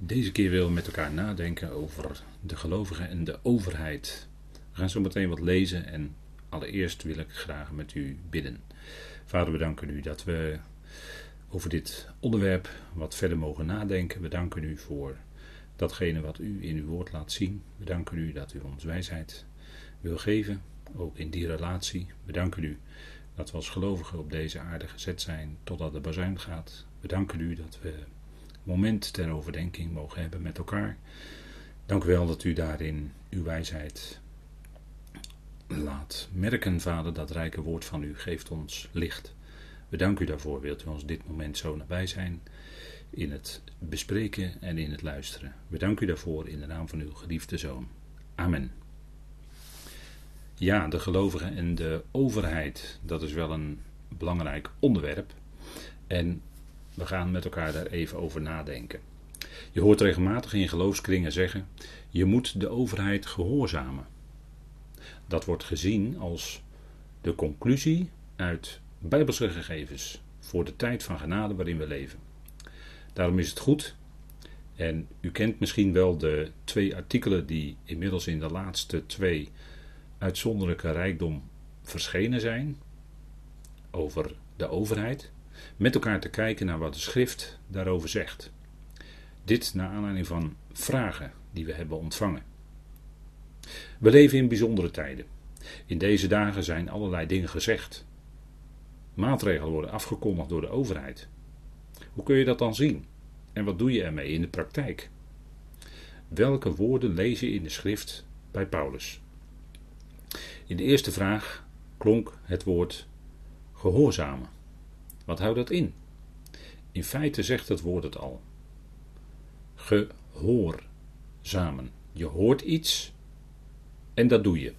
Deze keer willen we met elkaar nadenken over de gelovigen en de overheid. We gaan zo meteen wat lezen en allereerst wil ik graag met u bidden. Vader, we danken u dat we over dit onderwerp wat verder mogen nadenken. We danken u voor datgene wat u in uw woord laat zien. We danken u dat u ons wijsheid wil geven, ook in die relatie. We danken u dat we als gelovigen op deze aarde gezet zijn totdat de bazuin gaat. We danken u dat we moment ter overdenking mogen hebben met elkaar. Dank u wel dat u daarin uw wijsheid laat merken, Vader. Dat rijke woord van u geeft ons licht. We danken u daarvoor. Wilt u ons dit moment zo nabij zijn in het bespreken en in het luisteren. We danken u daarvoor in de naam van uw geliefde zoon. Amen. Ja, de gelovigen en de overheid, dat is wel een belangrijk onderwerp. En we gaan met elkaar daar even over nadenken. Je hoort regelmatig in geloofskringen zeggen: je moet de overheid gehoorzamen. Dat wordt gezien als de conclusie uit bijbelse gegevens voor de tijd van genade waarin we leven. Daarom is het goed, en u kent misschien wel de twee artikelen die inmiddels in de laatste twee uitzonderlijke rijkdom verschenen zijn over de overheid met elkaar te kijken naar wat de schrift daarover zegt. Dit naar aanleiding van vragen die we hebben ontvangen. We leven in bijzondere tijden. In deze dagen zijn allerlei dingen gezegd. Maatregelen worden afgekondigd door de overheid. Hoe kun je dat dan zien? En wat doe je ermee in de praktijk? Welke woorden lees je in de schrift bij Paulus? In de eerste vraag klonk het woord gehoorzamen. Wat houdt dat in? In feite zegt het woord het al. Gehoorzamen. Je hoort iets en dat doe je.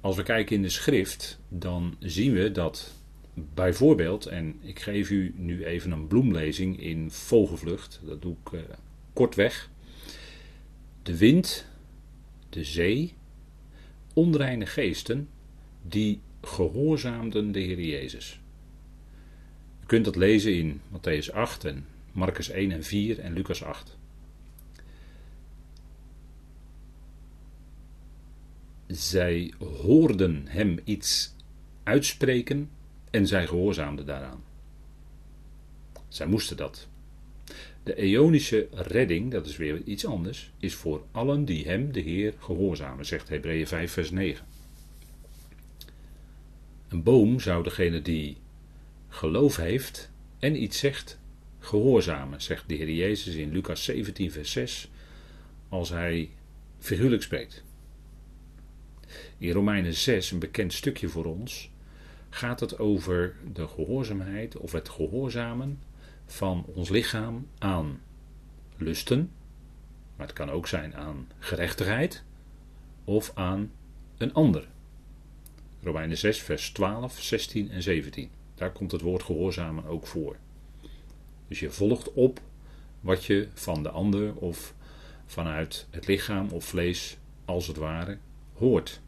Als we kijken in de schrift, dan zien we dat bijvoorbeeld, en ik geef u nu even een bloemlezing in vogelvlucht, dat doe ik uh, kortweg. De wind, de zee, onreine geesten, die gehoorzaamden de Heer Jezus kunt dat lezen in Matthäus 8 en Marcus 1 en 4 en Lucas 8. Zij hoorden hem iets uitspreken en zij gehoorzaamden daaraan. Zij moesten dat. De eonische redding, dat is weer iets anders, is voor allen die hem, de Heer, gehoorzamen, zegt Hebreeën 5, vers 9. Een boom zou degene die geloof heeft en iets zegt, gehoorzamen, zegt de Heer Jezus in Lucas 17, vers 6, als hij figuurlijk spreekt. In Romeinen 6, een bekend stukje voor ons, gaat het over de gehoorzaamheid of het gehoorzamen van ons lichaam aan lusten, maar het kan ook zijn aan gerechtigheid of aan een ander. Romeinen 6, vers 12, 16 en 17. Daar komt het woord gehoorzamen ook voor. Dus je volgt op wat je van de ander of vanuit het lichaam of vlees als het ware hoort.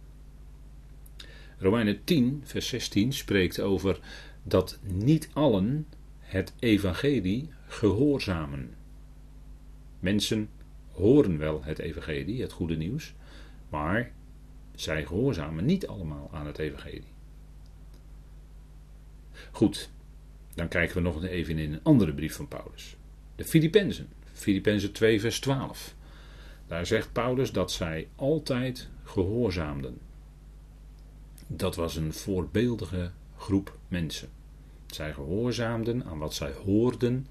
Romeinen 10, vers 16 spreekt over dat niet allen het evangelie gehoorzamen. Mensen horen wel het evangelie, het goede nieuws, maar zij gehoorzamen niet allemaal aan het evangelie. Goed, dan kijken we nog even in een andere brief van Paulus. De Filippenzen, Filippenzen 2 vers 12. Daar zegt Paulus dat zij altijd gehoorzaamden. Dat was een voorbeeldige groep mensen. Zij gehoorzaamden aan wat zij hoorden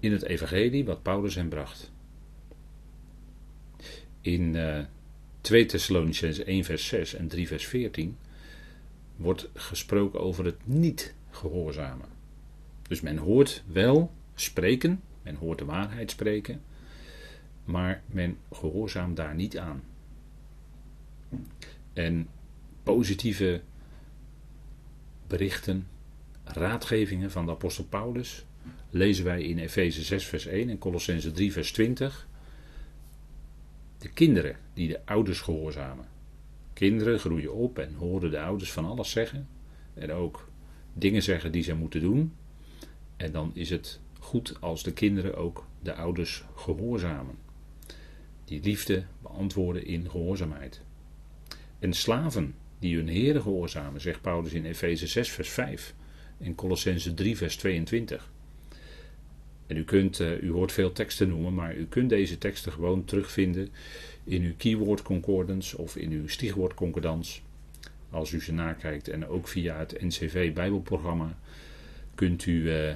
in het evangelie wat Paulus hen bracht. In uh, 2 Thessalonicenzen 1 vers 6 en 3 vers 14 wordt gesproken over het niet gehoorzamen. Dus men hoort wel spreken, men hoort de waarheid spreken, maar men gehoorzaamt daar niet aan. En positieve berichten, raadgevingen van de apostel Paulus lezen wij in Efeze 6 vers 1 en Colossense 3 vers 20. De kinderen die de ouders gehoorzamen. Kinderen groeien op en horen de ouders van alles zeggen. En ook dingen zeggen die zij moeten doen. En dan is het goed als de kinderen ook de ouders gehoorzamen. Die liefde beantwoorden in gehoorzaamheid. En slaven die hun heren gehoorzamen, zegt Paulus in Efeze 6, vers 5 en Colossense 3, vers 22. En u, kunt, uh, u hoort veel teksten noemen, maar u kunt deze teksten gewoon terugvinden in uw keyword concordance of in uw stichwoord concordans. Als u ze nakijkt en ook via het NCV Bijbelprogramma kunt u uh,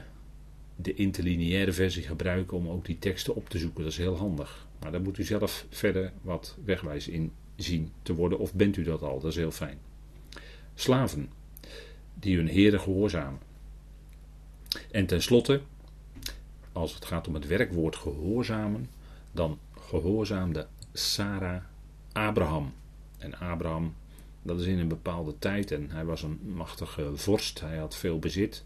de interlineaire versie gebruiken om ook die teksten op te zoeken. Dat is heel handig. Maar daar moet u zelf verder wat wegwijs in zien te worden. Of bent u dat al? Dat is heel fijn. Slaven die hun heren gehoorzamen. En tenslotte, als het gaat om het werkwoord gehoorzamen, dan gehoorzaamde Sarah Abraham. En Abraham, dat is in een bepaalde tijd en hij was een machtige vorst, hij had veel bezit.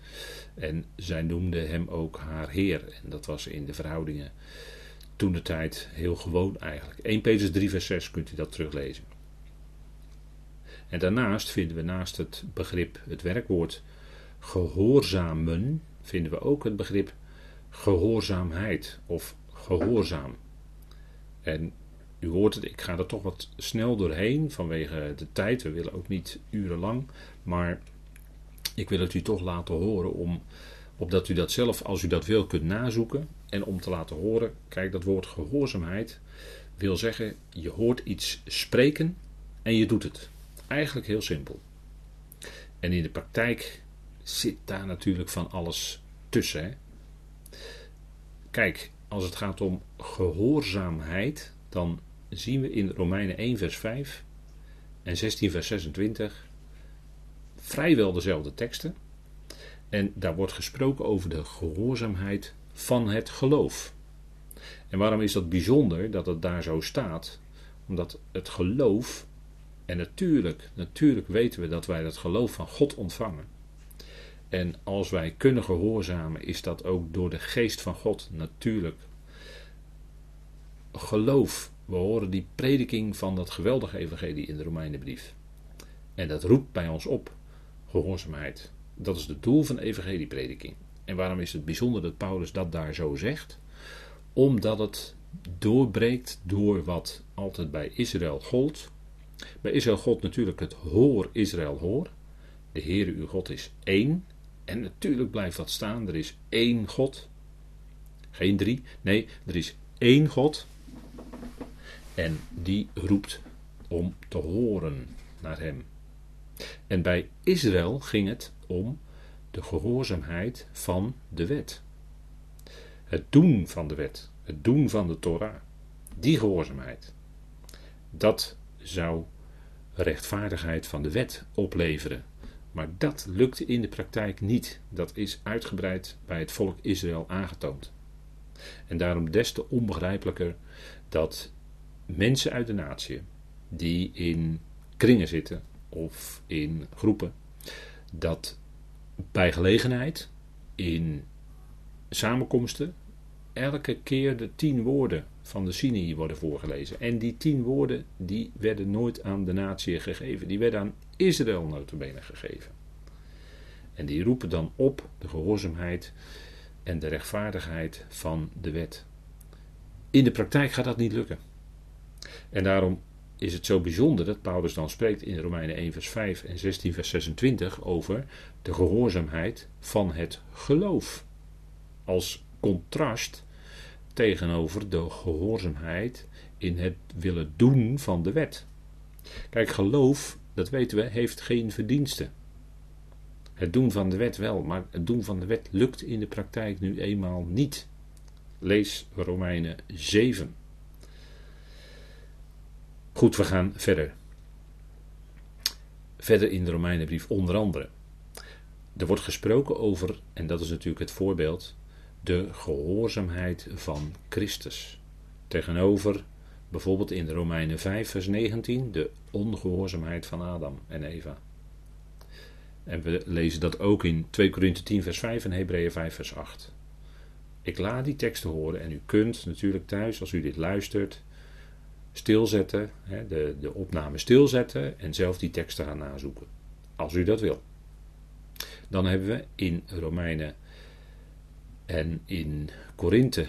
En zij noemde hem ook haar heer. En dat was in de verhoudingen toen de tijd heel gewoon eigenlijk. 1 Petrus 3 vers 6 kunt u dat teruglezen. En daarnaast vinden we naast het begrip, het werkwoord gehoorzamen, vinden we ook het begrip gehoorzaamheid of gehoorzaam. En u hoort het, ik ga er toch wat snel doorheen vanwege de tijd. We willen ook niet urenlang, maar ik wil het u toch laten horen om, opdat u dat zelf, als u dat wil, kunt nazoeken. En om te laten horen, kijk, dat woord gehoorzaamheid wil zeggen, je hoort iets spreken en je doet het. Eigenlijk heel simpel. En in de praktijk zit daar natuurlijk van alles tussen. Kijk, als het gaat om gehoorzaamheid, dan zien we in Romeinen 1 vers 5 en 16 vers 26 vrijwel dezelfde teksten. En daar wordt gesproken over de gehoorzaamheid van het geloof. En waarom is dat bijzonder dat het daar zo staat? Omdat het geloof, en natuurlijk, natuurlijk weten we dat wij dat geloof van God ontvangen. En als wij kunnen gehoorzamen, is dat ook door de geest van God natuurlijk. Geloof, we horen die prediking van dat geweldige evangelie in de Romeinenbrief. En dat roept bij ons op gehoorzaamheid. Dat is het doel van evangelieprediking. En waarom is het bijzonder dat Paulus dat daar zo zegt? Omdat het doorbreekt door wat altijd bij Israël gold. Bij Israël gold natuurlijk het hoor Israël hoor. De Heere uw God is één. En natuurlijk blijft dat staan. Er is één God. Geen drie. Nee, er is één God. En die roept om te horen naar hem. En bij Israël ging het om de gehoorzaamheid van de wet. Het doen van de wet, het doen van de Torah, die gehoorzaamheid, dat zou rechtvaardigheid van de wet opleveren. Maar dat lukte in de praktijk niet. Dat is uitgebreid bij het volk Israël aangetoond. En daarom des te onbegrijpelijker dat mensen uit de natie, die in kringen zitten of in groepen, dat bij gelegenheid in samenkomsten elke keer de tien woorden van de Sinai worden voorgelezen. En die tien woorden die werden nooit aan de natie gegeven. Die werden aan Israël notabene gegeven. En die roepen dan op de gehoorzaamheid en de rechtvaardigheid van de wet. In de praktijk gaat dat niet lukken. En daarom is het zo bijzonder dat Paulus dan spreekt in Romeinen 1 vers 5 en 16 vers 26 over de gehoorzaamheid van het geloof. Als contrast tegenover de gehoorzaamheid in het willen doen van de wet. Kijk, geloof, dat weten we, heeft geen verdiensten. Het doen van de wet wel, maar het doen van de wet lukt in de praktijk nu eenmaal niet. Lees Romeinen 7. Goed, we gaan verder. Verder in de Romeinenbrief onder andere. Er wordt gesproken over, en dat is natuurlijk het voorbeeld, de gehoorzaamheid van Christus. Tegenover bijvoorbeeld in de Romeinen 5, vers 19, de ongehoorzaamheid van Adam en Eva. En we lezen dat ook in 2 Korinthe 10, vers 5 en Hebreeën 5, vers 8. Ik laat die teksten horen en u kunt natuurlijk thuis, als u dit luistert, stilzetten, de, de opname stilzetten en zelf die teksten gaan nazoeken. Als u dat wil. Dan hebben we in Romeinen En in Korinthe.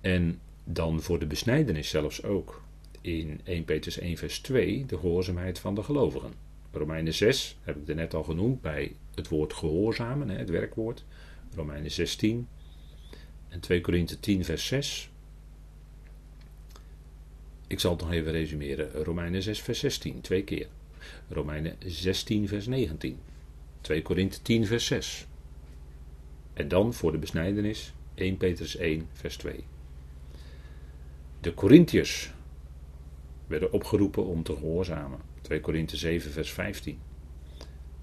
En dan voor de besnijdenis zelfs ook. In 1 Petrus 1 vers 2 de gehoorzaamheid van de gelovigen. Romeinen 6 heb ik er net al genoemd bij het woord gehoorzamen, het werkwoord. Romeinen 16 en 2 Korinthe 10 vers 6. Ik zal het nog even resumeren. Romeinen 6 vers 16, twee keer. Romeinen 16 vers 19. 2 Korinthe 10 vers 6. En dan voor de besnijdenis 1 Petrus 1 vers 2. De Corinthiërs werden opgeroepen om te gehoorzamen. 2 Korinthe 7 vers 15.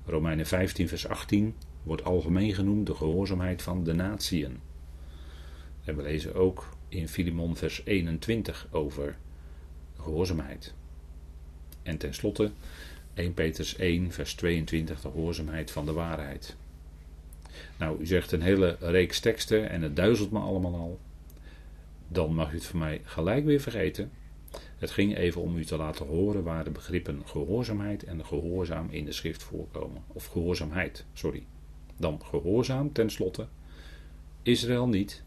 Romeinen 15 vers 18 wordt algemeen genoemd de gehoorzaamheid van de natieën. En we lezen ook in Filimon vers 21 over gehoorzaamheid. En tenslotte 1 Petrus 1 vers 22 de gehoorzaamheid van de waarheid. Nou, u zegt een hele reeks teksten en het duizelt me allemaal al. Dan mag u het voor mij gelijk weer vergeten. Het ging even om u te laten horen waar de begrippen gehoorzaamheid en gehoorzaam in de schrift voorkomen. Of gehoorzaamheid, sorry. Dan gehoorzaam tenslotte. Israël niet.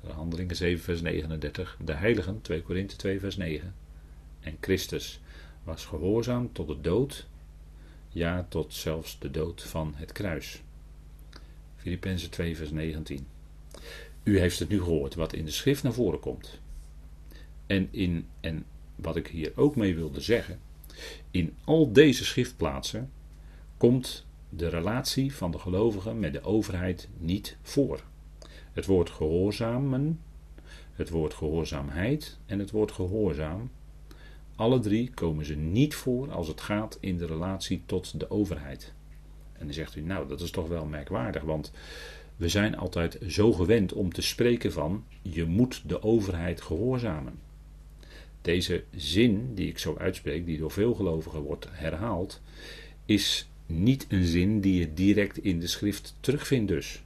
Handelingen 7 vers 39. De heiligen 2 Korinthe 2 vers 9. En Christus was gehoorzaam tot de dood. Ja, tot zelfs de dood van het kruis. Filippenzen 2 vers 19. U heeft het nu gehoord wat in de schrift naar voren komt. En, in, en wat ik hier ook mee wilde zeggen, in al deze schriftplaatsen komt de relatie van de gelovigen met de overheid niet voor. Het woord gehoorzamen, het woord gehoorzaamheid en het woord gehoorzaam, alle drie komen ze niet voor als het gaat in de relatie tot de overheid. En dan zegt u, nou dat is toch wel merkwaardig, want we zijn altijd zo gewend om te spreken van je moet de overheid gehoorzamen. Deze zin die ik zo uitspreek, die door veel gelovigen wordt herhaald, is niet een zin die je direct in de schrift terugvindt dus.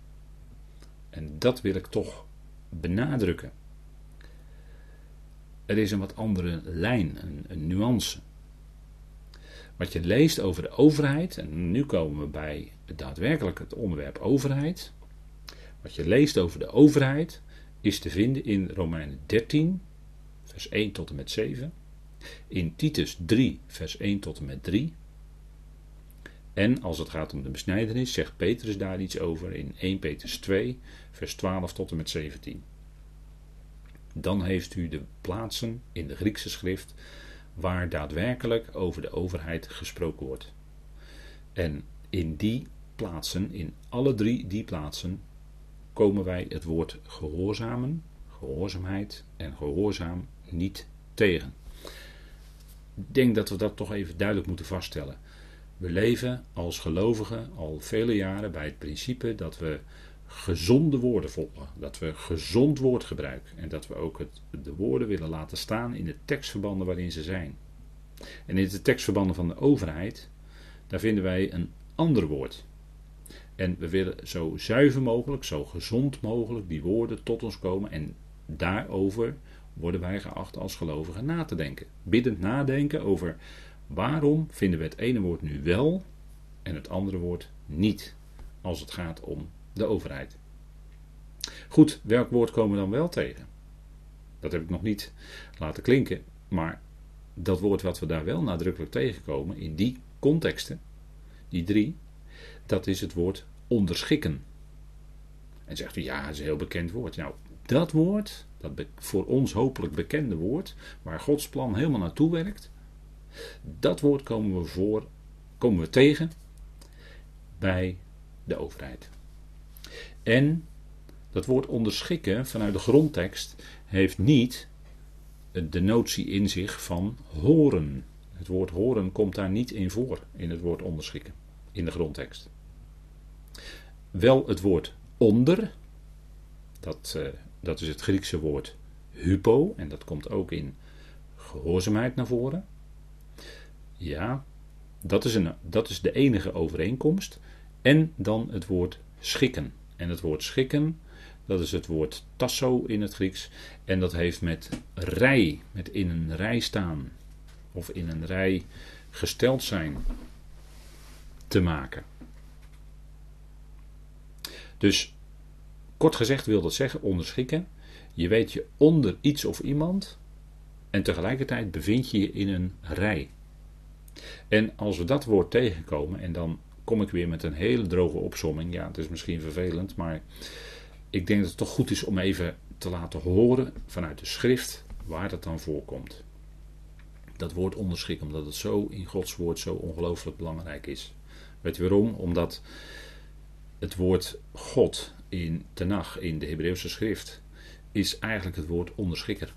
En dat wil ik toch benadrukken. Er is een wat andere lijn, een, nuance. Wat je leest over de overheid, en nu komen we bij daadwerkelijk het onderwerp overheid. Wat je leest over de overheid is te vinden in Romeinen 13, vers 1 tot en met 7. In Titus 3, vers 1 tot en met 3. En als het gaat om de besnijdenis, zegt Petrus daar iets over in 1 Petrus 2, vers 12 tot en met 17. Dan heeft u de plaatsen in de Griekse schrift waar daadwerkelijk over de overheid gesproken wordt. En in die plaatsen, in alle drie die plaatsen, komen wij het woord gehoorzamen, gehoorzaamheid en gehoorzaam niet tegen. Ik denk dat we dat toch even duidelijk moeten vaststellen. We leven als gelovigen al vele jaren bij het principe dat we gezonde woorden volgen. Dat we gezond woord gebruiken. En dat we ook het, de woorden willen laten staan in de tekstverbanden waarin ze zijn. En in de tekstverbanden van de overheid, daar vinden wij een ander woord. En we willen zo zuiver mogelijk, zo gezond mogelijk die woorden tot ons komen. En daarover worden wij geacht als gelovigen na te denken. Biddend nadenken over waarom vinden we het ene woord nu wel en het andere woord niet. Als het gaat om de overheid. Goed, welk woord komen we dan wel tegen? Dat heb ik nog niet laten klinken, maar dat woord wat we daar wel nadrukkelijk tegenkomen in die contexten, die drie, dat is het woord onderschikken. En zegt u, ja, dat is een heel bekend woord. Nou, dat woord, dat voor ons hopelijk bekende woord, waar Gods plan helemaal naartoe werkt, dat woord komen we, voor, komen we tegen bij de overheid. En dat woord onderschikken vanuit de grondtekst heeft niet de notie in zich van horen. Het woord horen komt daar niet in voor in het woord onderschikken in de grondtekst. Wel het woord onder, dat, uh, dat is het Griekse woord hypo, en dat komt ook in gehoorzaamheid naar voren. Ja, dat is, een, dat is de enige overeenkomst. En dan het woord schikken. En het woord schikken, dat is het woord tasso in het Grieks. En dat heeft met rij, met in een rij staan. Of in een rij gesteld zijn te maken. Dus Kort gezegd wil dat zeggen onderschikken. Je weet je onder iets of iemand en tegelijkertijd bevind je je in een rij. En als we dat woord tegenkomen, en dan kom ik weer met een hele droge opsomming. Ja, het is misschien vervelend, maar ik denk dat het toch goed is om even te laten horen vanuit de schrift waar dat dan voorkomt. Dat woord onderschikken, omdat het zo in Gods woord zo ongelooflijk belangrijk is. Weet je waarom? Omdat het woord God in Tenach, in de Hebreeuwse schrift, is eigenlijk het woord onderschikker.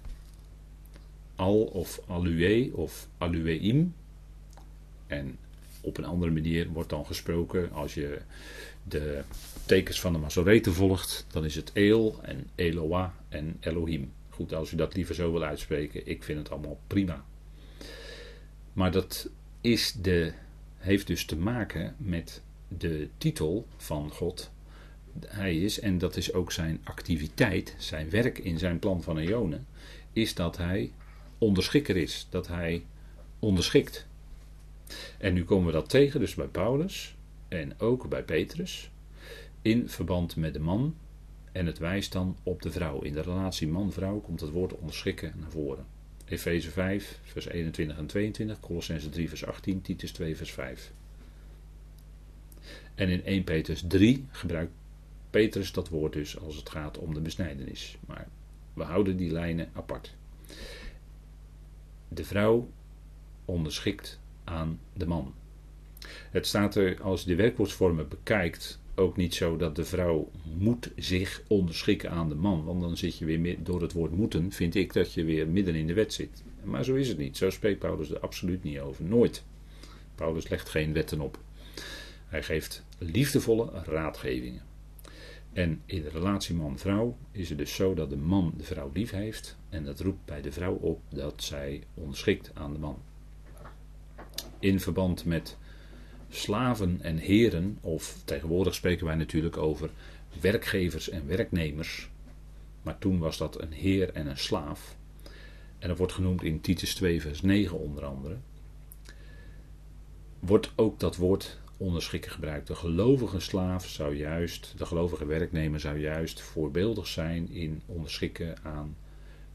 Al of alue of alueim. En op een andere manier wordt dan gesproken als je de tekens van de Masoreten volgt, dan is het Eel en Eloah en Elohim. Goed, als u dat liever zo wil uitspreken, ik vind het allemaal prima. Maar dat is de, heeft dus te maken met de titel van God. Hij is, en dat is ook zijn activiteit, zijn werk in zijn plan van Eonen, is dat hij onderschikker is, dat hij onderschikt. En nu komen we dat tegen, dus bij Paulus en ook bij Petrus, in verband met de man. En het wijst dan op de vrouw. In de relatie man-vrouw komt het woord onderschikken naar voren. Efeze 5, vers 21 en 22, Colossense 3, vers 18, Titus 2, vers 5. En in 1 Petrus 3 gebruikt Petrus dat woord dus als het gaat om de besnijdenis. Maar we houden die lijnen apart. De vrouw onderschikt aan de man. Het staat er, als je de werkwoordsvormen bekijkt, ook niet zo dat de vrouw moet zich onderschikken aan de man. Want dan zit je weer door het woord moeten, vind ik dat je weer midden in de wet zit. Maar zo is het niet. Zo spreekt Paulus er absoluut niet over. Nooit. Paulus legt geen wetten op. Hij geeft liefdevolle raadgevingen. En in de relatie man-vrouw is het dus zo dat de man de vrouw lief heeft. En dat roept bij de vrouw op dat zij onderschikt aan de man in verband met slaven en heren, of tegenwoordig spreken wij natuurlijk over werkgevers en werknemers, maar toen was dat een heer en een slaaf. En dat wordt genoemd in Titus 2, vers 9 onder andere. Wordt ook dat woord onderschikken gebruikt. De gelovige slaaf zou juist, de gelovige werknemer zou juist voorbeeldig zijn in onderschikken aan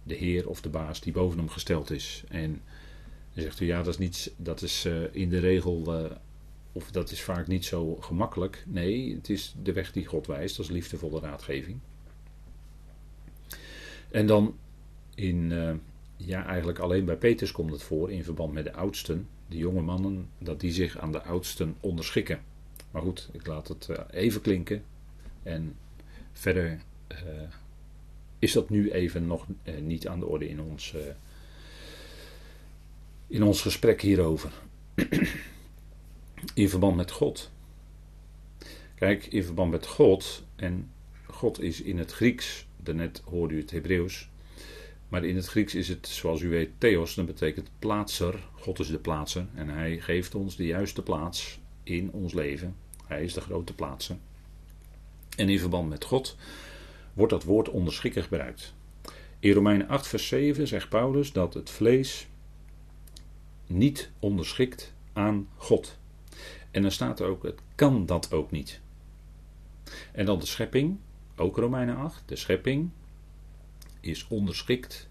de heer of de baas die boven hem gesteld is. En dan zegt u ja, dat is, niet, dat is uh, in de regel, uh, of dat is vaak niet zo gemakkelijk. Nee, het is de weg die God wijst, dat is liefdevolle raadgeving. En dan in, uh, ja, eigenlijk alleen bij Petrus komt het voor in verband met de oudsten, de jonge mannen, dat die zich aan de oudsten onderschikken. Maar goed, ik laat het even klinken. En verder is dat nu even nog niet aan de orde in ons in ons gesprek hierover. in verband met God. Kijk, in verband met God, en God is in het Grieks, daarnet hoorde u het Hebreeuws, maar in het Grieks is het, zoals u weet, theos, dat betekent plaatser. God is de plaatser en hij geeft ons de juiste plaats in ons leven. Hij is de grote plaatser. En in verband met God wordt dat woord onderschikken gebruikt. In Romeinen 8, vers 7 zegt Paulus dat het vlees niet onderschikt aan God. En dan staat er ook, het kan dat ook niet. En dan de schepping, ook Romeinen 8, de schepping is onderschikt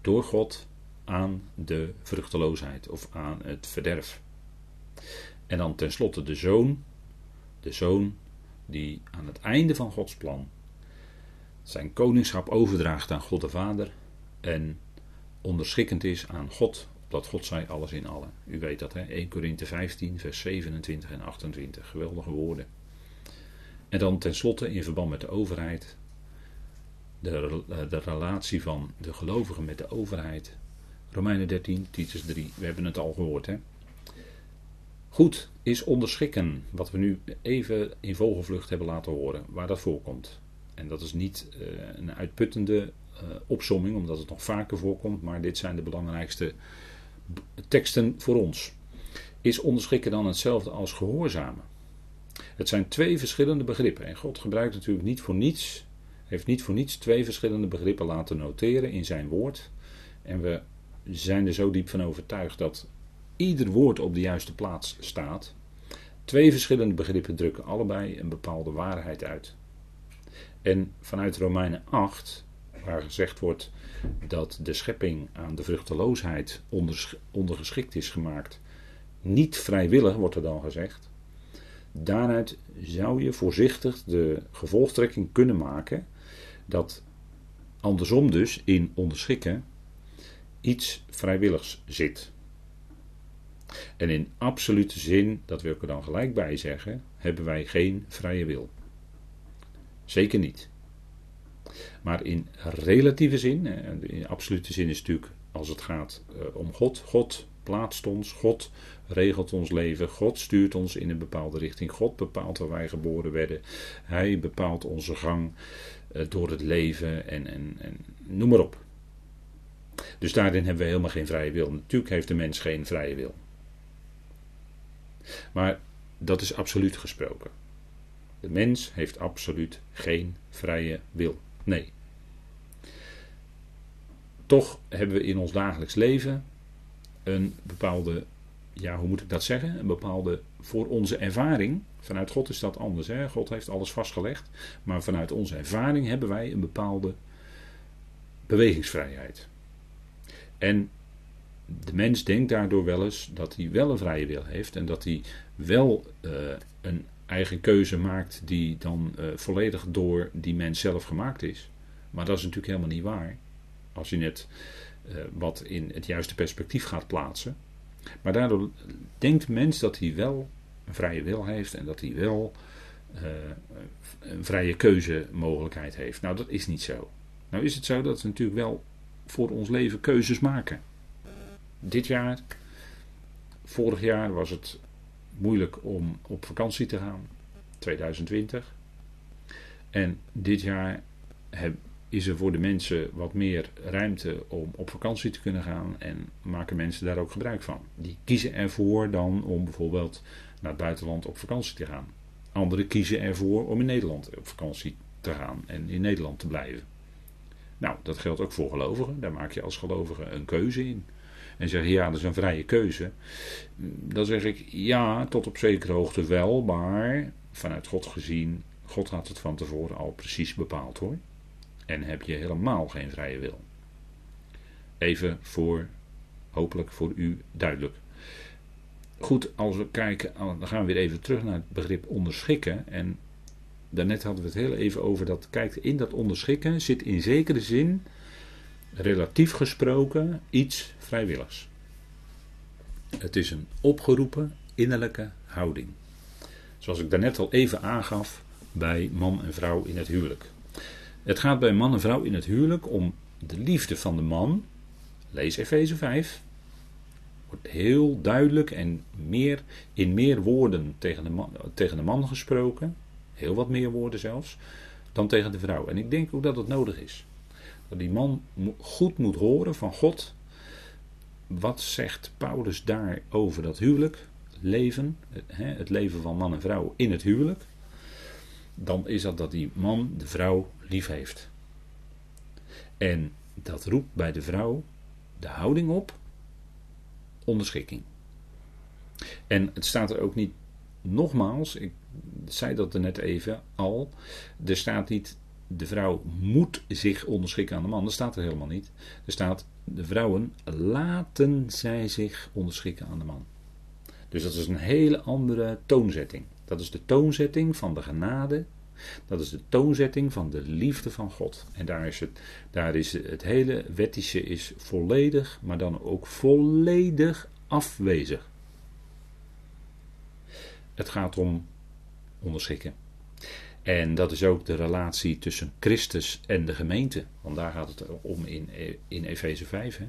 door God aan de vruchteloosheid of aan het verderf. En dan tenslotte de zoon, de zoon die aan het einde van Gods plan zijn koningschap overdraagt aan God de Vader en onderschikkend is aan God dat God zij alles in allen. U weet dat, hè? 1 Korinthe 15, vers 27 en 28. Geweldige woorden. En dan tenslotte in verband met de overheid. De, eh, de relatie van de gelovigen met de overheid. Romeinen 13, Titus 3. We hebben het al gehoord, hè? Goed, is onderschikken. Wat we nu even in vogelvlucht hebben laten horen. Waar dat voorkomt. En dat is niet uh, een uitputtende uh, opsomming, omdat het nog vaker voorkomt. Maar dit zijn de belangrijkste teksten voor ons. Is onderschikken dan hetzelfde als gehoorzamen? Het zijn twee verschillende begrippen. En God gebruikt natuurlijk niet voor niets, heeft niet voor niets twee verschillende begrippen laten noteren in zijn woord. En we zijn er zo diep van overtuigd dat ieder woord op de juiste plaats staat. Twee verschillende begrippen drukken allebei een bepaalde waarheid uit. En vanuit Romeinen 8, waar gezegd wordt dat de schepping aan de vruchteloosheid ondergeschikt is gemaakt, niet vrijwillig, wordt er dan gezegd. Daaruit zou je voorzichtig de gevolgtrekking kunnen maken dat andersom dus in onderschikken iets vrijwilligs zit. En in absolute zin, dat wil ik er dan gelijk bij zeggen, hebben wij geen vrije wil. Zeker niet. Maar in relatieve zin, in absolute zin is natuurlijk als het gaat eh, om God. God plaatst ons, God regelt ons leven, God stuurt ons in een bepaalde richting, God bepaalt waar wij geboren werden, Hij bepaalt onze gang eh, door het leven en, en, en noem maar op. Dus daarin hebben we helemaal geen vrije wil. Natuurlijk heeft de mens geen vrije wil. Maar dat is absoluut gesproken. De mens heeft absoluut geen vrije wil. Nee. Toch hebben we in ons dagelijks leven een bepaalde, ja, hoe moet ik dat zeggen? Een bepaalde, voor onze ervaring, vanuit God is dat anders. Hè? God heeft alles vastgelegd. Maar vanuit onze ervaring hebben wij een bepaalde bewegingsvrijheid. En de mens denkt daardoor wel eens dat hij wel een vrije wil heeft en dat hij wel uh, een eigen keuze maakt die dan uh, volledig door die mens zelf gemaakt is. Maar dat is natuurlijk helemaal niet waar. Als je het uh, wat in het juiste perspectief gaat plaatsen. Maar daardoor denkt de mens dat hij wel een vrije wil heeft en dat hij wel een vrije keuzemogelijkheid heeft. Nou, dat is niet zo. Nou is het zo dat we natuurlijk wel voor ons leven keuzes maken. Dit jaar, vorig jaar was het moeilijk om op vakantie te gaan, 2020. En dit jaar is er voor de mensen wat meer ruimte om op vakantie te kunnen gaan en maken mensen daar ook gebruik van. Die kiezen ervoor dan om bijvoorbeeld naar het buitenland op vakantie te gaan. Anderen kiezen ervoor om in Nederland op vakantie te gaan en in Nederland te blijven. Nou, dat geldt ook voor gelovigen. Daar maak je als gelovige een keuze in. En zeg je ja, dat is een vrije keuze. Dan zeg ik ja, tot op zekere hoogte wel, maar vanuit God gezien, God had het van tevoren al precies bepaald hoor. En heb je helemaal geen vrije wil. Even voor, hopelijk voor u duidelijk. Goed, als we kijken, dan gaan we weer even terug naar het begrip onderschikken. En daarnet hadden we het heel even over dat, kijk, in dat onderschikken zit in zekere zin, relatief gesproken, iets vrijwilligs. Het is een opgeroepen innerlijke houding. Zoals ik daarnet al even aangaf bij man en vrouw in het huwelijk. Het gaat bij man en vrouw in het huwelijk om de liefde van de man. Lees Efeze 5. Wordt heel duidelijk en meer, in meer woorden tegen de, man, tegen de man gesproken heel wat meer woorden zelfs, dan tegen de vrouw. En ik denk ook dat het nodig is. Dat die man goed moet horen van God. Wat zegt Paulus daar over dat huwelijk? Leven, het leven van man en vrouw in het huwelijk. Dan is dat dat die man de vrouw lief heeft. En dat roept bij de vrouw de houding op onderschikking. En het staat er ook niet nogmaals, ik zei dat er net even al. Er staat niet de vrouw moet zich onderschikken aan de man. Dat staat er helemaal niet. Er staat de vrouwen laten zij zich onderschikken aan de man. Dus dat is een hele andere toonzetting. Dat is de toonzetting van de genade. Dat is de toonzetting van de liefde van God. En daar is het, daar is het hele wettische is volledig, maar dan ook volledig afwezig. Het gaat om onderschikken. En dat is ook de relatie tussen Christus en de gemeente. Want daar gaat het om in, in Efeze 5. Hè.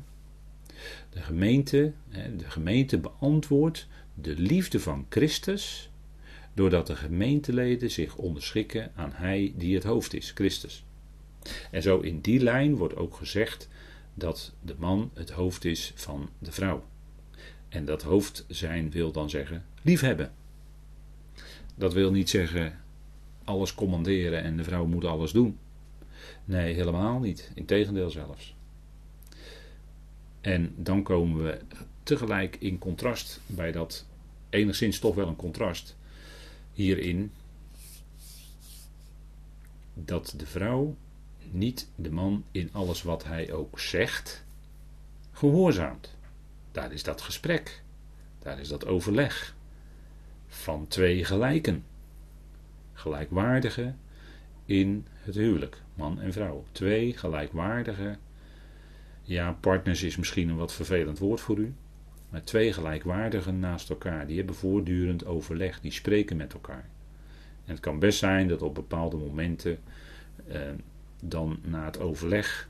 De, gemeente, de gemeente beantwoordt de liefde van Christus. Doordat de gemeenteleden zich onderschikken aan Hij die het hoofd is, Christus. En zo in die lijn wordt ook gezegd dat de man het hoofd is van de vrouw. En dat hoofd zijn wil dan zeggen liefhebben. Dat wil niet zeggen alles commanderen en de vrouw moet alles doen. Nee, helemaal niet. Integendeel zelfs. En dan komen we tegelijk in contrast bij dat, enigszins toch wel een contrast hierin. dat de vrouw niet de man in alles wat hij ook zegt gehoorzaamt. Daar is dat gesprek, daar is dat overleg van twee gelijken, gelijkwaardige in het huwelijk, man en vrouw. Twee gelijkwaardige, ja, partners is misschien een wat vervelend woord voor u, maar twee gelijkwaardigen naast elkaar, die hebben voortdurend overleg, die spreken met elkaar. En het kan best zijn dat op bepaalde momenten eh, dan na het overleg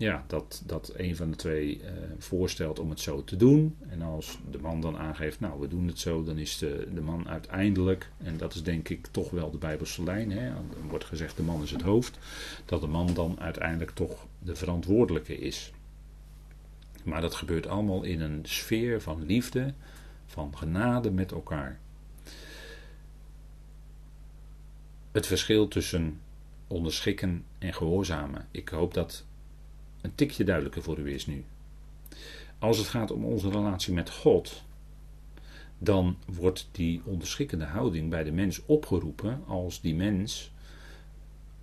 ja, dat, dat een van de twee eh, voorstelt om het zo te doen. En als de man dan aangeeft, nou we doen het zo, dan is de, de man uiteindelijk, en dat is denk ik toch wel de Bijbelse lijn, hè, wordt gezegd de man is het hoofd, dat de man dan uiteindelijk toch de verantwoordelijke is. Maar dat gebeurt allemaal in een sfeer van liefde, van genade met elkaar. Het verschil tussen onderschikken en gehoorzamen. Ik hoop dat een tikje duidelijker voor u is nu. Als het gaat om onze relatie met God, dan wordt die onderschikkende houding bij de mens opgeroepen als die mens,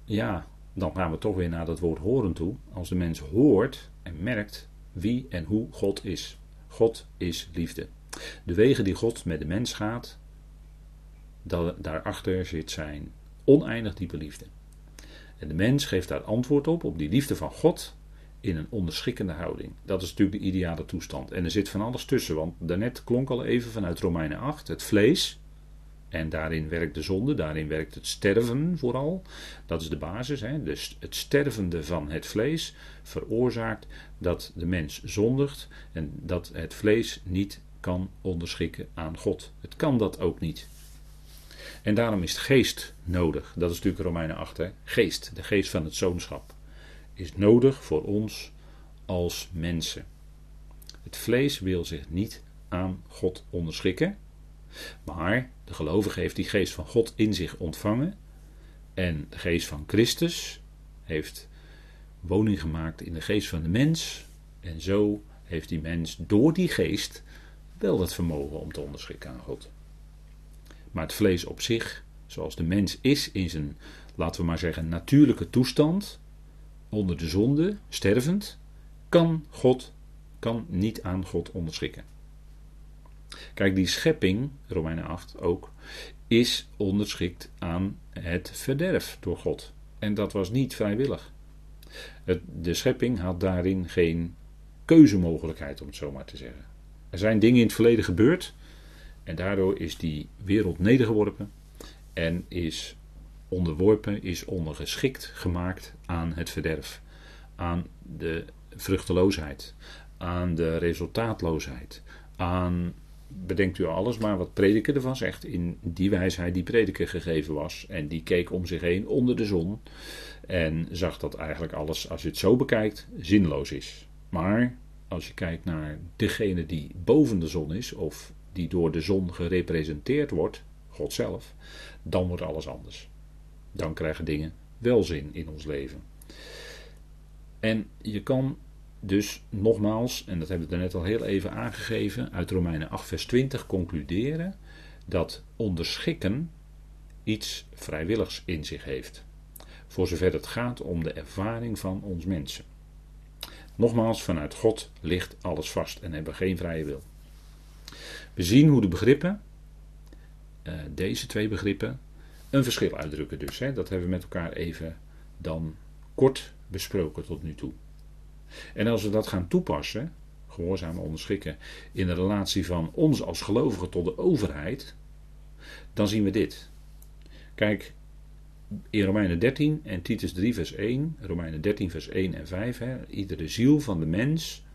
ja, dan gaan we toch weer naar dat woord horen toe. Als de mens hoort en merkt wie en hoe God is. God is liefde. De wegen die God met de mens gaat, daarachter zit zijn oneindig diepe liefde. En de mens geeft daar antwoord op, op die liefde van God, in een onderschikkende houding. Dat is natuurlijk de ideale toestand. En er zit van alles tussen, want daarnet klonk al even vanuit Romeinen 8, het vlees. En daarin werkt de zonde, daarin werkt het sterven vooral. Dat is de basis. Hè? Dus het stervende van het vlees veroorzaakt dat de mens zondigt en dat het vlees niet kan onderschikken aan God. Het kan dat ook niet. En daarom is geest nodig. Dat is natuurlijk Romeinen 8. Hè? Geest, de geest van het zoonschap is nodig voor ons als mensen. Het vlees wil zich niet aan God onderschikken, maar de gelovige heeft die geest van God in zich ontvangen en de geest van Christus heeft woning gemaakt in de geest van de mens en zo heeft die mens door die geest wel het vermogen om te onderschikken aan God. Maar het vlees op zich, zoals de mens is in zijn, laten we maar zeggen, natuurlijke toestand, onder de zonde, stervend, kan God kan niet aan God onderschikken. Kijk, die schepping, Romeinen 8 ook, is onderschikt aan het verderf door God. En dat was niet vrijwillig. De schepping had daarin geen keuzemogelijkheid, om het zo maar te zeggen. Er zijn dingen in het verleden gebeurd en daardoor is die wereld nedergeworpen en is onderworpen, is ondergeschikt gemaakt aan het verderf, aan de vruchteloosheid, aan de resultaatloosheid, aan, bedenkt u alles maar wat prediker ervan zegt, in die wijsheid die prediker gegeven was. En die keek om zich heen onder de zon en zag dat eigenlijk alles, als je het zo bekijkt, zinloos is. Maar als je kijkt naar degene die boven de zon is, of die door de zon gerepresenteerd wordt, God zelf, dan wordt alles anders dan krijgen dingen wel zin in ons leven. En je kan dus nogmaals, en dat hebben we net al heel even aangegeven, uit Romeinen 8, vers 20 concluderen dat onderschikken iets vrijwilligs in zich heeft. Voor zover het gaat om de ervaring van ons mensen. Nogmaals, vanuit God ligt alles vast en hebben geen vrije wil. We zien hoe de begrippen, eh, deze twee begrippen, een verschil uitdrukken dus. Hè. Dat hebben we met elkaar even dan kort besproken tot nu toe. En als we dat gaan toepassen, gehoorzaam onderschikken, in de relatie van ons als gelovigen tot de overheid, dan zien we dit. Kijk, in Romeinen 13 en Titus 3 vers 1, Romeinen 13 vers 1 en 5, hè, iedere ziel van de mens,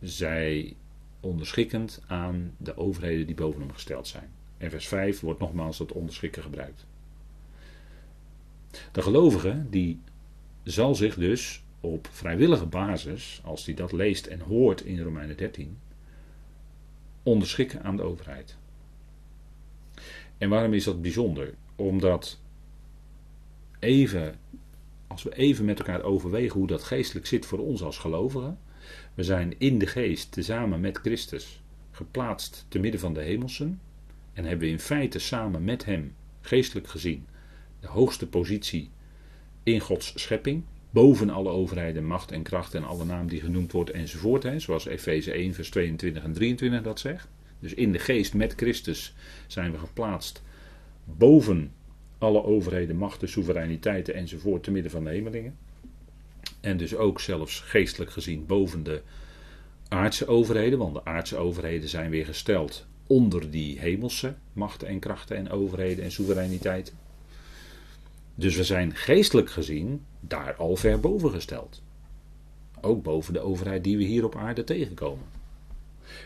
zij onderschikkend aan de overheden die boven hem gesteld zijn. En vers 5 wordt nogmaals dat onderschikken gebruikt. De gelovige die zal zich dus op vrijwillige basis, als hij dat leest en hoort in Romeinen 13, onderschikken aan de overheid. En waarom is dat bijzonder? Omdat even, als we even met elkaar overwegen hoe dat geestelijk zit voor ons als gelovigen, we zijn in de geest tezamen met Christus geplaatst te midden van de hemelsen en hebben we in feite samen met hem, geestelijk gezien, de hoogste positie in Gods schepping. Boven alle overheden, macht en kracht en alle naam die genoemd wordt enzovoort. Hè, zoals Efeze 1, vers 22 en 23 dat zegt. Dus in de geest met Christus zijn we geplaatst boven alle overheden, machten, soevereiniteiten enzovoort te midden van de hemelingen. En dus ook zelfs geestelijk gezien boven de aardse overheden, want de aardse overheden zijn weer gesteld onder die hemelse machten en krachten en overheden en soevereiniteiten. Dus we zijn geestelijk gezien daar al ver boven gesteld. Ook boven de overheid die we hier op aarde tegenkomen.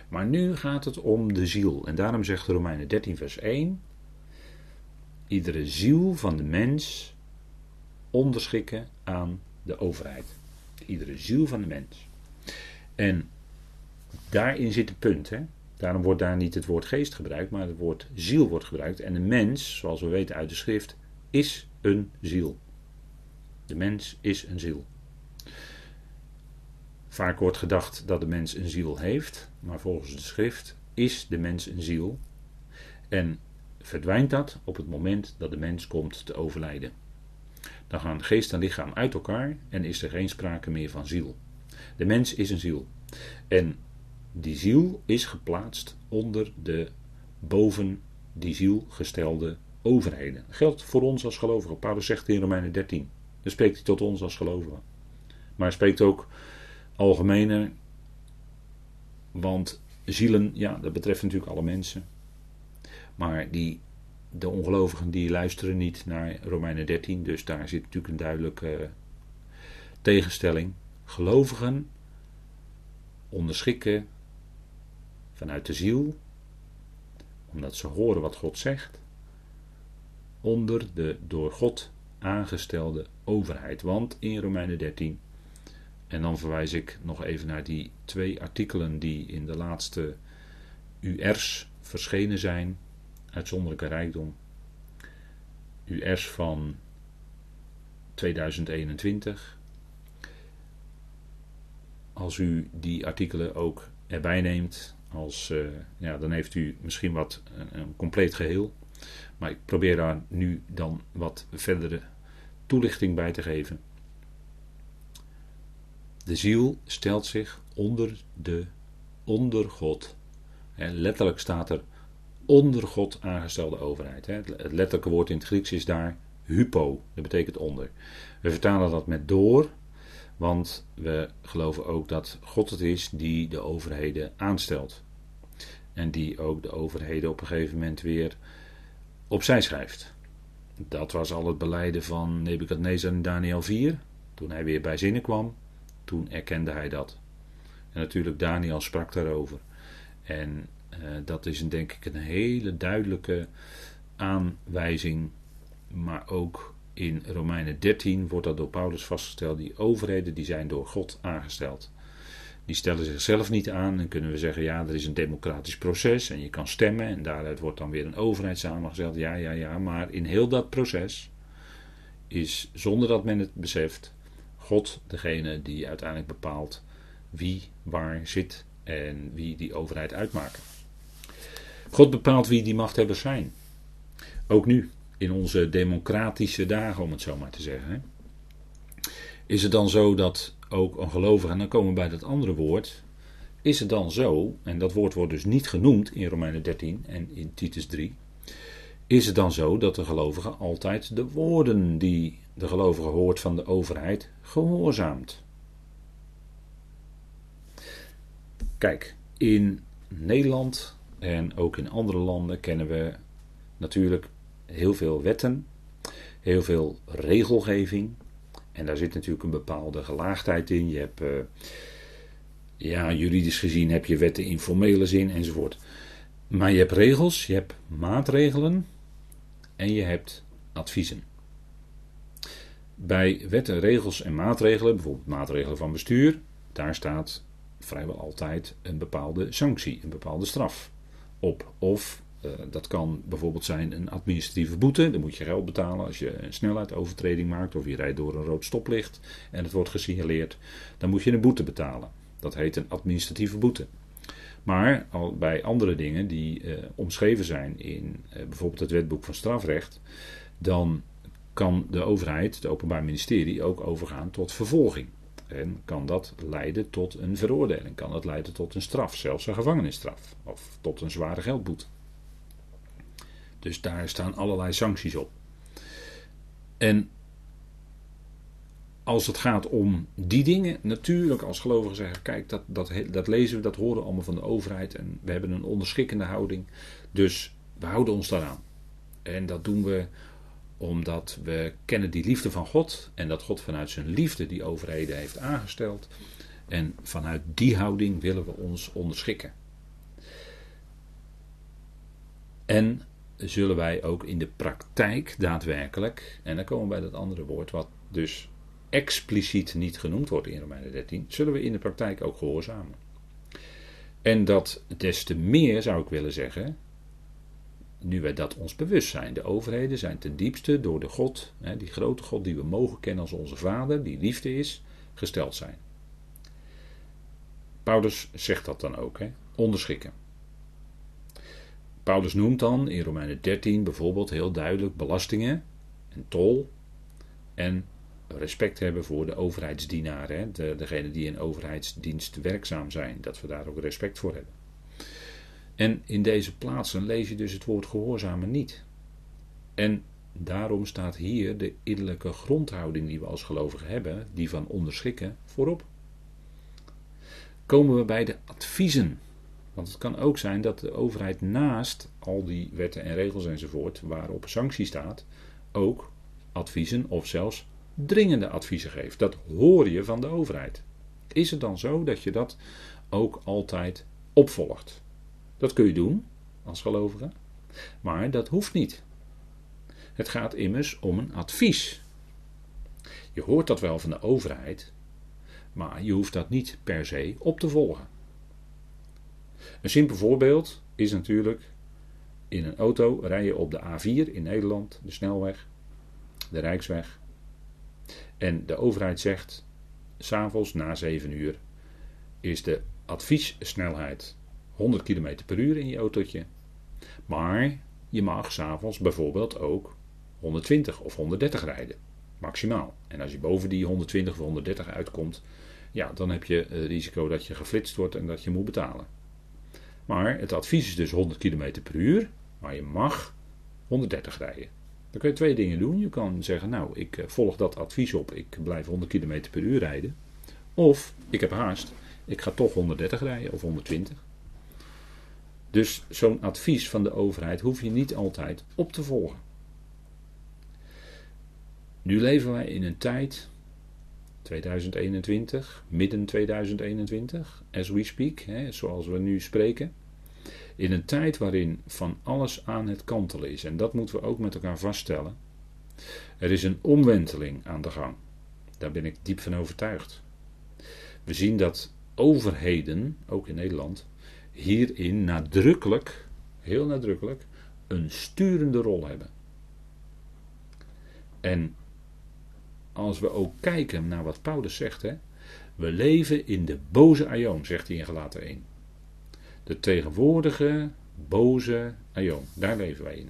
Maar nu gaat het om de ziel. En daarom zegt Romeinen 13, vers 1: Iedere ziel van de mens onderschikken aan de overheid. Iedere ziel van de mens. En daarin zit het punt. Hè? Daarom wordt daar niet het woord geest gebruikt, maar het woord ziel wordt gebruikt. En de mens, zoals we weten uit de schrift, is een ziel. De mens is een ziel. Vaak wordt gedacht dat de mens een ziel heeft, maar volgens de schrift is de mens een ziel. En verdwijnt dat op het moment dat de mens komt te overlijden. Dan gaan geest en lichaam uit elkaar en is er geen sprake meer van ziel. De mens is een ziel. En die ziel is geplaatst onder de boven die ziel gestelde overheden. Dat geldt voor ons als gelovigen. Paulus zegt in Romeinen 13. Dan spreekt hij tot ons als gelovigen. Maar hij spreekt ook algemener. Want zielen, ja, dat betreft natuurlijk alle mensen. Maar die, de ongelovigen die luisteren niet naar Romeinen 13. Dus daar zit natuurlijk een duidelijke tegenstelling. Gelovigen onderschikken vanuit de ziel, omdat ze horen wat God zegt, onder de door God aangestelde overheid. Want in Romeinen 13, en dan verwijs ik nog even naar die twee artikelen die in de laatste UR's verschenen zijn, uitzonderlijke rijkdom. UR's van 2021. Als u die artikelen ook erbij neemt, als, uh, ja, dan heeft u misschien wat een, compleet geheel. Maar ik probeer daar nu dan wat verdere toelichting bij te geven. De ziel stelt zich onder de onder God. Letterlijk staat er onder God aangestelde overheid. He, het letterlijke woord in het Grieks is daar hypo, dat betekent onder. We vertalen dat met door, want we geloven ook dat God het is die de overheden aanstelt. En die ook de overheden op een gegeven moment weer opzij schrijft. Dat was al het beleiden van Nebukadnezar in Daniel 4. Toen hij weer bij zinnen kwam, toen erkende hij dat. En natuurlijk, Daniel sprak daarover. En uh, dat is denk ik een hele duidelijke aanwijzing. Maar ook in Romeinen 13 wordt dat door Paulus vastgesteld. Die overheden die zijn door God aangesteld. Die stellen zichzelf niet aan en kunnen we zeggen, ja, er is een democratisch proces en je kan stemmen en daaruit wordt dan weer een overheid samengesteld. Ja, ja, ja, maar in heel dat proces is, zonder dat men het beseft, God degene die uiteindelijk bepaalt wie waar zit en wie die overheid uitmaken. God bepaalt wie die machthebbers zijn. Ook nu, in onze democratische dagen, om het zo maar te zeggen. Hè. Is het dan zo dat ook een gelovige, en dan komen we bij dat andere woord, is het dan zo, en dat woord wordt dus niet genoemd in Romeinen 13 en in Titus 3, is het dan zo dat de gelovige altijd de woorden die de gelovige hoort van de overheid gehoorzaamt? Kijk, in Nederland en ook in andere landen kennen we natuurlijk heel veel wetten, heel veel regelgeving, en daar zit natuurlijk een bepaalde gelaagdheid in. Je hebt, uh, ja, juridisch gezien heb je wetten in formele zin enzovoort. Maar je hebt regels, je hebt maatregelen en je hebt adviezen. Bij wetten, regels en maatregelen, bijvoorbeeld maatregelen van bestuur, daar staat vrijwel altijd een bepaalde sanctie, een bepaalde straf op. Of uh, dat kan bijvoorbeeld zijn een administratieve boete. Dan moet je geld betalen als je een snelheidsovertreding maakt of je rijdt door een rood stoplicht en het wordt gesignaleerd. Dan moet je een boete betalen. Dat heet een administratieve boete. Maar al bij andere dingen die uh, omschreven zijn in uh, bijvoorbeeld het wetboek van strafrecht, dan kan de overheid, het Openbaar Ministerie, ook overgaan tot vervolging. En kan dat leiden tot een veroordeling, kan dat leiden tot een straf, zelfs een gevangenisstraf of tot een zware geldboete. Dus daar staan allerlei sancties op. En als het gaat om die dingen, natuurlijk als gelovigen zeggen, kijk, dat, dat, dat lezen we, dat horen we allemaal van de overheid en we hebben een onderschikkende houding. Dus we houden ons daaraan. En dat doen we omdat we kennen die liefde van God en dat God vanuit zijn liefde die overheden heeft aangesteld. En vanuit die houding willen we ons onderschikken. En zullen wij ook in de praktijk daadwerkelijk, en dan komen we bij dat andere woord, wat dus expliciet niet genoemd wordt in Romeinen 13, zullen we in de praktijk ook gehoorzamen. En dat des te meer zou ik willen zeggen, nu wij dat ons bewust zijn. De overheden zijn ten diepste door de God, die grote God die we mogen kennen als onze Vader, die liefde is, gesteld zijn. Paulus zegt dat dan ook, hè? onderschikken. Paulus noemt dan in Romeinen 13 bijvoorbeeld heel duidelijk belastingen en tol en respect hebben voor de overheidsdienaren, de, degene die in overheidsdienst werkzaam zijn, dat we daar ook respect voor hebben. En in deze plaatsen lees je dus het woord gehoorzamen niet. En daarom staat hier de innerlijke grondhouding die we als gelovigen hebben, die van onderschikken, voorop. Komen we bij de adviezen. Want het kan ook zijn dat de overheid naast al die wetten en regels enzovoort, waarop sanctie staat, ook adviezen of zelfs dringende adviezen geeft. Dat hoor je van de overheid. Is het dan zo dat je dat ook altijd opvolgt? Dat kun je doen als gelovige, maar dat hoeft niet. Het gaat immers om een advies. Je hoort dat wel van de overheid, maar je hoeft dat niet per se op te volgen. Een simpel voorbeeld is natuurlijk in een auto rij je op de A4 in Nederland, de snelweg, de Rijksweg. En de overheid zegt, s'avonds na 7 uur is de adviessnelheid 100 km per uur in je autootje. Maar je mag s'avonds bijvoorbeeld ook 120 of 130 rijden. Maximaal. En als je boven die 120 of 130 uitkomt, ja, dan heb je het risico dat je geflitst wordt en dat je moet betalen. Maar het advies is dus 100 km per uur, maar je mag 130 rijden. Dan kun je twee dingen doen. Je kan zeggen, nou, ik eh, volg dat advies op, ik blijf 100 km per uur rijden. Of, ik heb haast, ik ga toch 130 rijden of 120. Dus zo'n advies van de overheid hoef je niet altijd op te volgen. Nu leven wij in een tijd, 2021, midden 2021, as we speak, hè, zoals we nu spreken. In een tijd waarin van alles aan het kantelen is. En dat moeten we ook met elkaar vaststellen. Er is een omwenteling aan de gang. Daar ben ik diep van overtuigd. We zien dat overheden, ook in Nederland, hierin nadrukkelijk, heel nadrukkelijk, een sturende rol hebben. En als we ook kijken naar wat Paulus zegt, hè, we leven in de boze aion, zegt hij in Galaten 1. De tegenwoordige boze aion, daar leven wij in.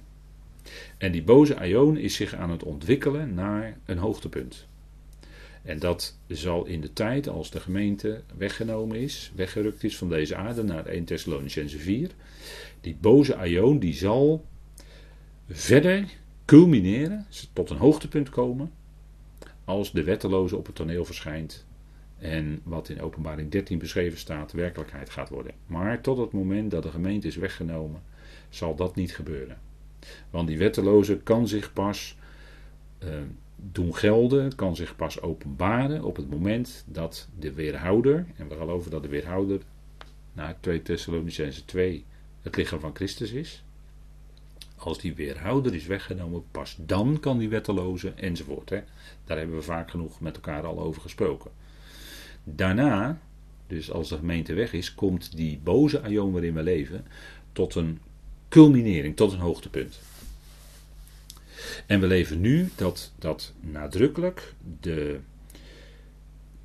En die boze aion is zich aan het ontwikkelen naar een hoogtepunt. En dat zal in de tijd, als de gemeente weggenomen is, weggerukt is van deze aarde naar 1 Thessalonicense 4, die boze aion die zal verder culmineren, tot een hoogtepunt komen, als de wetteloze op het toneel verschijnt en wat in openbaring 13 beschreven staat, werkelijkheid gaat worden. Maar tot het moment dat de gemeente is weggenomen, zal dat niet gebeuren. Want die wetteloze kan zich pas uh, doen gelden, kan zich pas openbaren op het moment dat de weerhouder, en we geloven dat de weerhouder naar 2 Thessalonicense 2 het lichaam van Christus is. Als die weerhouder is weggenomen, pas dan kan die wetteloze enzovoort. Hè. Daar hebben we vaak genoeg met elkaar al over gesproken. Daarna, dus als de gemeente weg is, komt die boze aion waarin we leven tot een culminering, tot een hoogtepunt. En we leven nu dat, dat nadrukkelijk de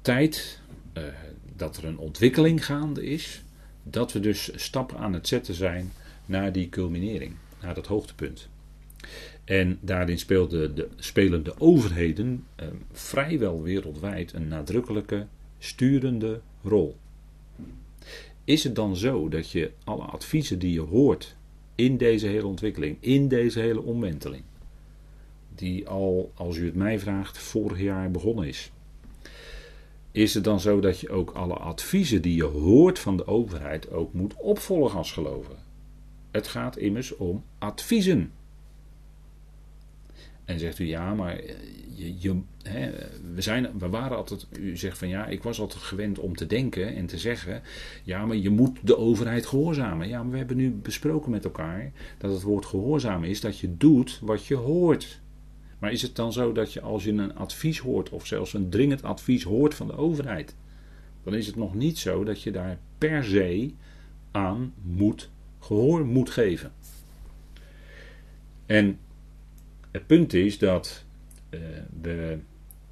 tijd uh, dat er een ontwikkeling gaande is, dat we dus stappen aan het zetten zijn naar die culminering, naar dat hoogtepunt. En daarin speelde de, spelen de overheden eh, vrijwel wereldwijd een nadrukkelijke sturende rol. Is het dan zo dat je alle adviezen die je hoort in deze hele ontwikkeling, in deze hele omwenteling, die al, als u het mij vraagt, vorig jaar begonnen is, is het dan zo dat je ook alle adviezen die je hoort van de overheid ook moet opvolgen als gelovige? Het gaat immers om adviezen. En zegt u ja, maar je, je, hè, we, zijn, we waren altijd. U zegt van ja, ik was altijd gewend om te denken en te zeggen. Ja, maar je moet de overheid gehoorzamen. Ja, maar we hebben nu besproken met elkaar dat het woord gehoorzamen is dat je doet wat je hoort. Maar is het dan zo dat je als je een advies hoort, of zelfs een dringend advies hoort van de overheid, dan is het nog niet zo dat je daar per se aan moet gehoor moet geven. En het punt is dat uh, we,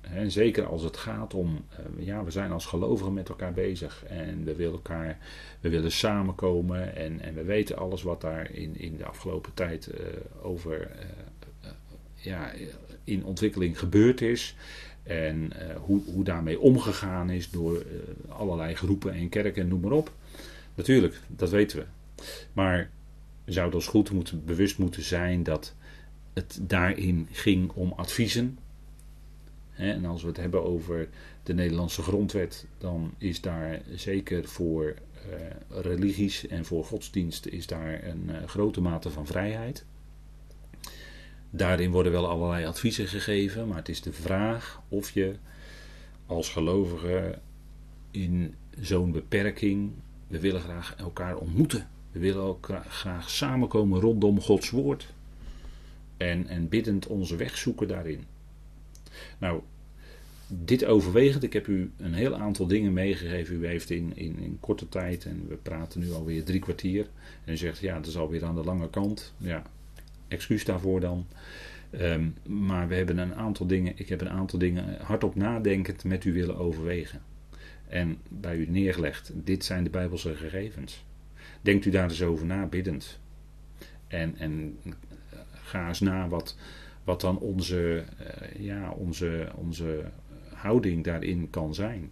hè, zeker als het gaat om, uh, ja, we zijn als gelovigen met elkaar bezig en we willen elkaar, we willen samenkomen en, en we weten alles wat daar in, in de afgelopen tijd uh, over, ja, in ontwikkeling gebeurd is. En hoe, hoe daarmee omgegaan is door allerlei groepen en kerken, noem maar op. Natuurlijk, dat weten we. Maar we zouden ons goed moeten, bewust moeten zijn dat het daarin ging om adviezen. En als we het hebben over de Nederlandse grondwet, dan is daar zeker voor uh, religies en voor godsdiensten is daar een uh, grote mate van vrijheid. Daarin worden wel allerlei adviezen gegeven, maar het is de vraag of je als gelovige in zo'n beperking, we willen graag elkaar ontmoeten. We willen ook graag samenkomen rondom Gods woord. En, en biddend onze weg zoeken daarin. Nou, dit overwegend, ik heb u een heel aantal dingen meegegeven. U heeft in, in, in korte tijd, en we praten nu alweer drie kwartier. En u zegt, ja, het is alweer aan de lange kant. Ja, excuus daarvoor dan. Um, maar we hebben een aantal dingen, ik heb een aantal dingen hardop nadenkend met u willen overwegen. En bij u neergelegd, dit zijn de Bijbelse gegevens. Denkt u daar eens over na, biddend. En, en ga eens na wat, wat dan onze, uh, ja, onze, onze houding daarin kan zijn.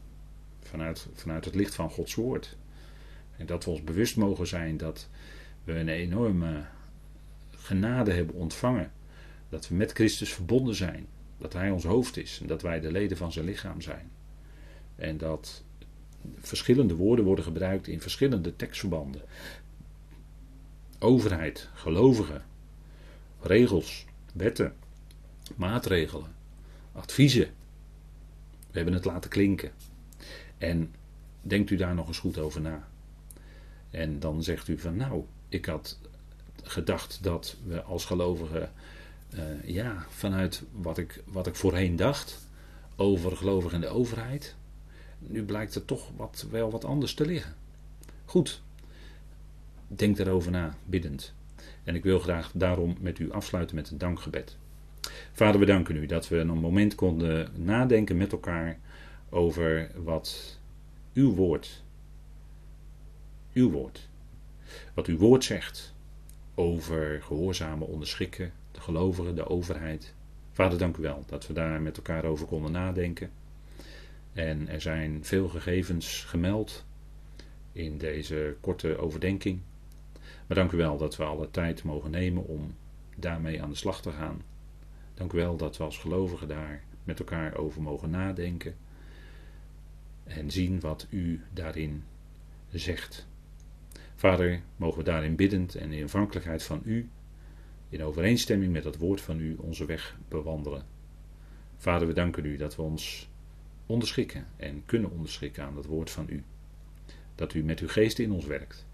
Vanuit, vanuit het licht van Gods woord. En dat we ons bewust mogen zijn dat we een enorme genade hebben ontvangen. Dat we met Christus verbonden zijn. Dat Hij ons hoofd is en dat wij de leden van zijn lichaam zijn. En dat verschillende woorden worden gebruikt in verschillende tekstverbanden. Overheid, gelovigen, regels, wetten, maatregelen, adviezen. We hebben het laten klinken. En denkt u daar nog eens goed over na. En dan zegt u van nou, ik had gedacht dat we als gelovigen, uh, ja, vanuit wat ik, wat ik voorheen dacht over gelovigen en de overheid, nu blijkt er toch wat, wel wat anders te liggen. Goed, denk daarover na, biddend. En ik wil graag daarom met u afsluiten met een dankgebed. Vader, we danken u dat we een moment konden nadenken met elkaar over wat uw woord, uw woord, wat uw woord zegt over gehoorzamen, onderschikken, de gelovigen, de overheid. Vader, dank u wel dat we daar met elkaar over konden nadenken. En er zijn veel gegevens gemeld in deze korte overdenking. Maar dank u wel dat we alle tijd mogen nemen om daarmee aan de slag te gaan. Dank u wel dat we als gelovigen daar met elkaar over mogen nadenken. En zien wat u daarin zegt. Vader, mogen we daarin biddend en in afhankelijkheid van u, in overeenstemming met het woord van u, onze weg bewandelen. Vader, we danken u dat we ons onderschikken en kunnen onderschikken aan het woord van u. Dat u met uw geest in ons werkt.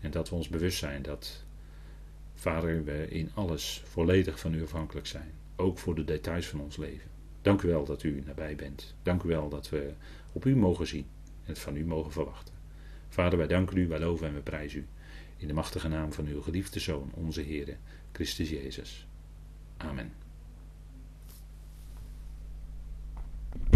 En dat we ons bewust zijn dat, Vader, we in alles volledig van u afhankelijk zijn. Ook voor de details van ons leven. Dank u wel dat u nabij bent. Dank u wel dat we op u mogen zien en het van u mogen verwachten. Vader, wij danken u, wij loven en we prijzen u. In de machtige naam van uw geliefde Zoon, onze Heer, Christus Jezus. Amen.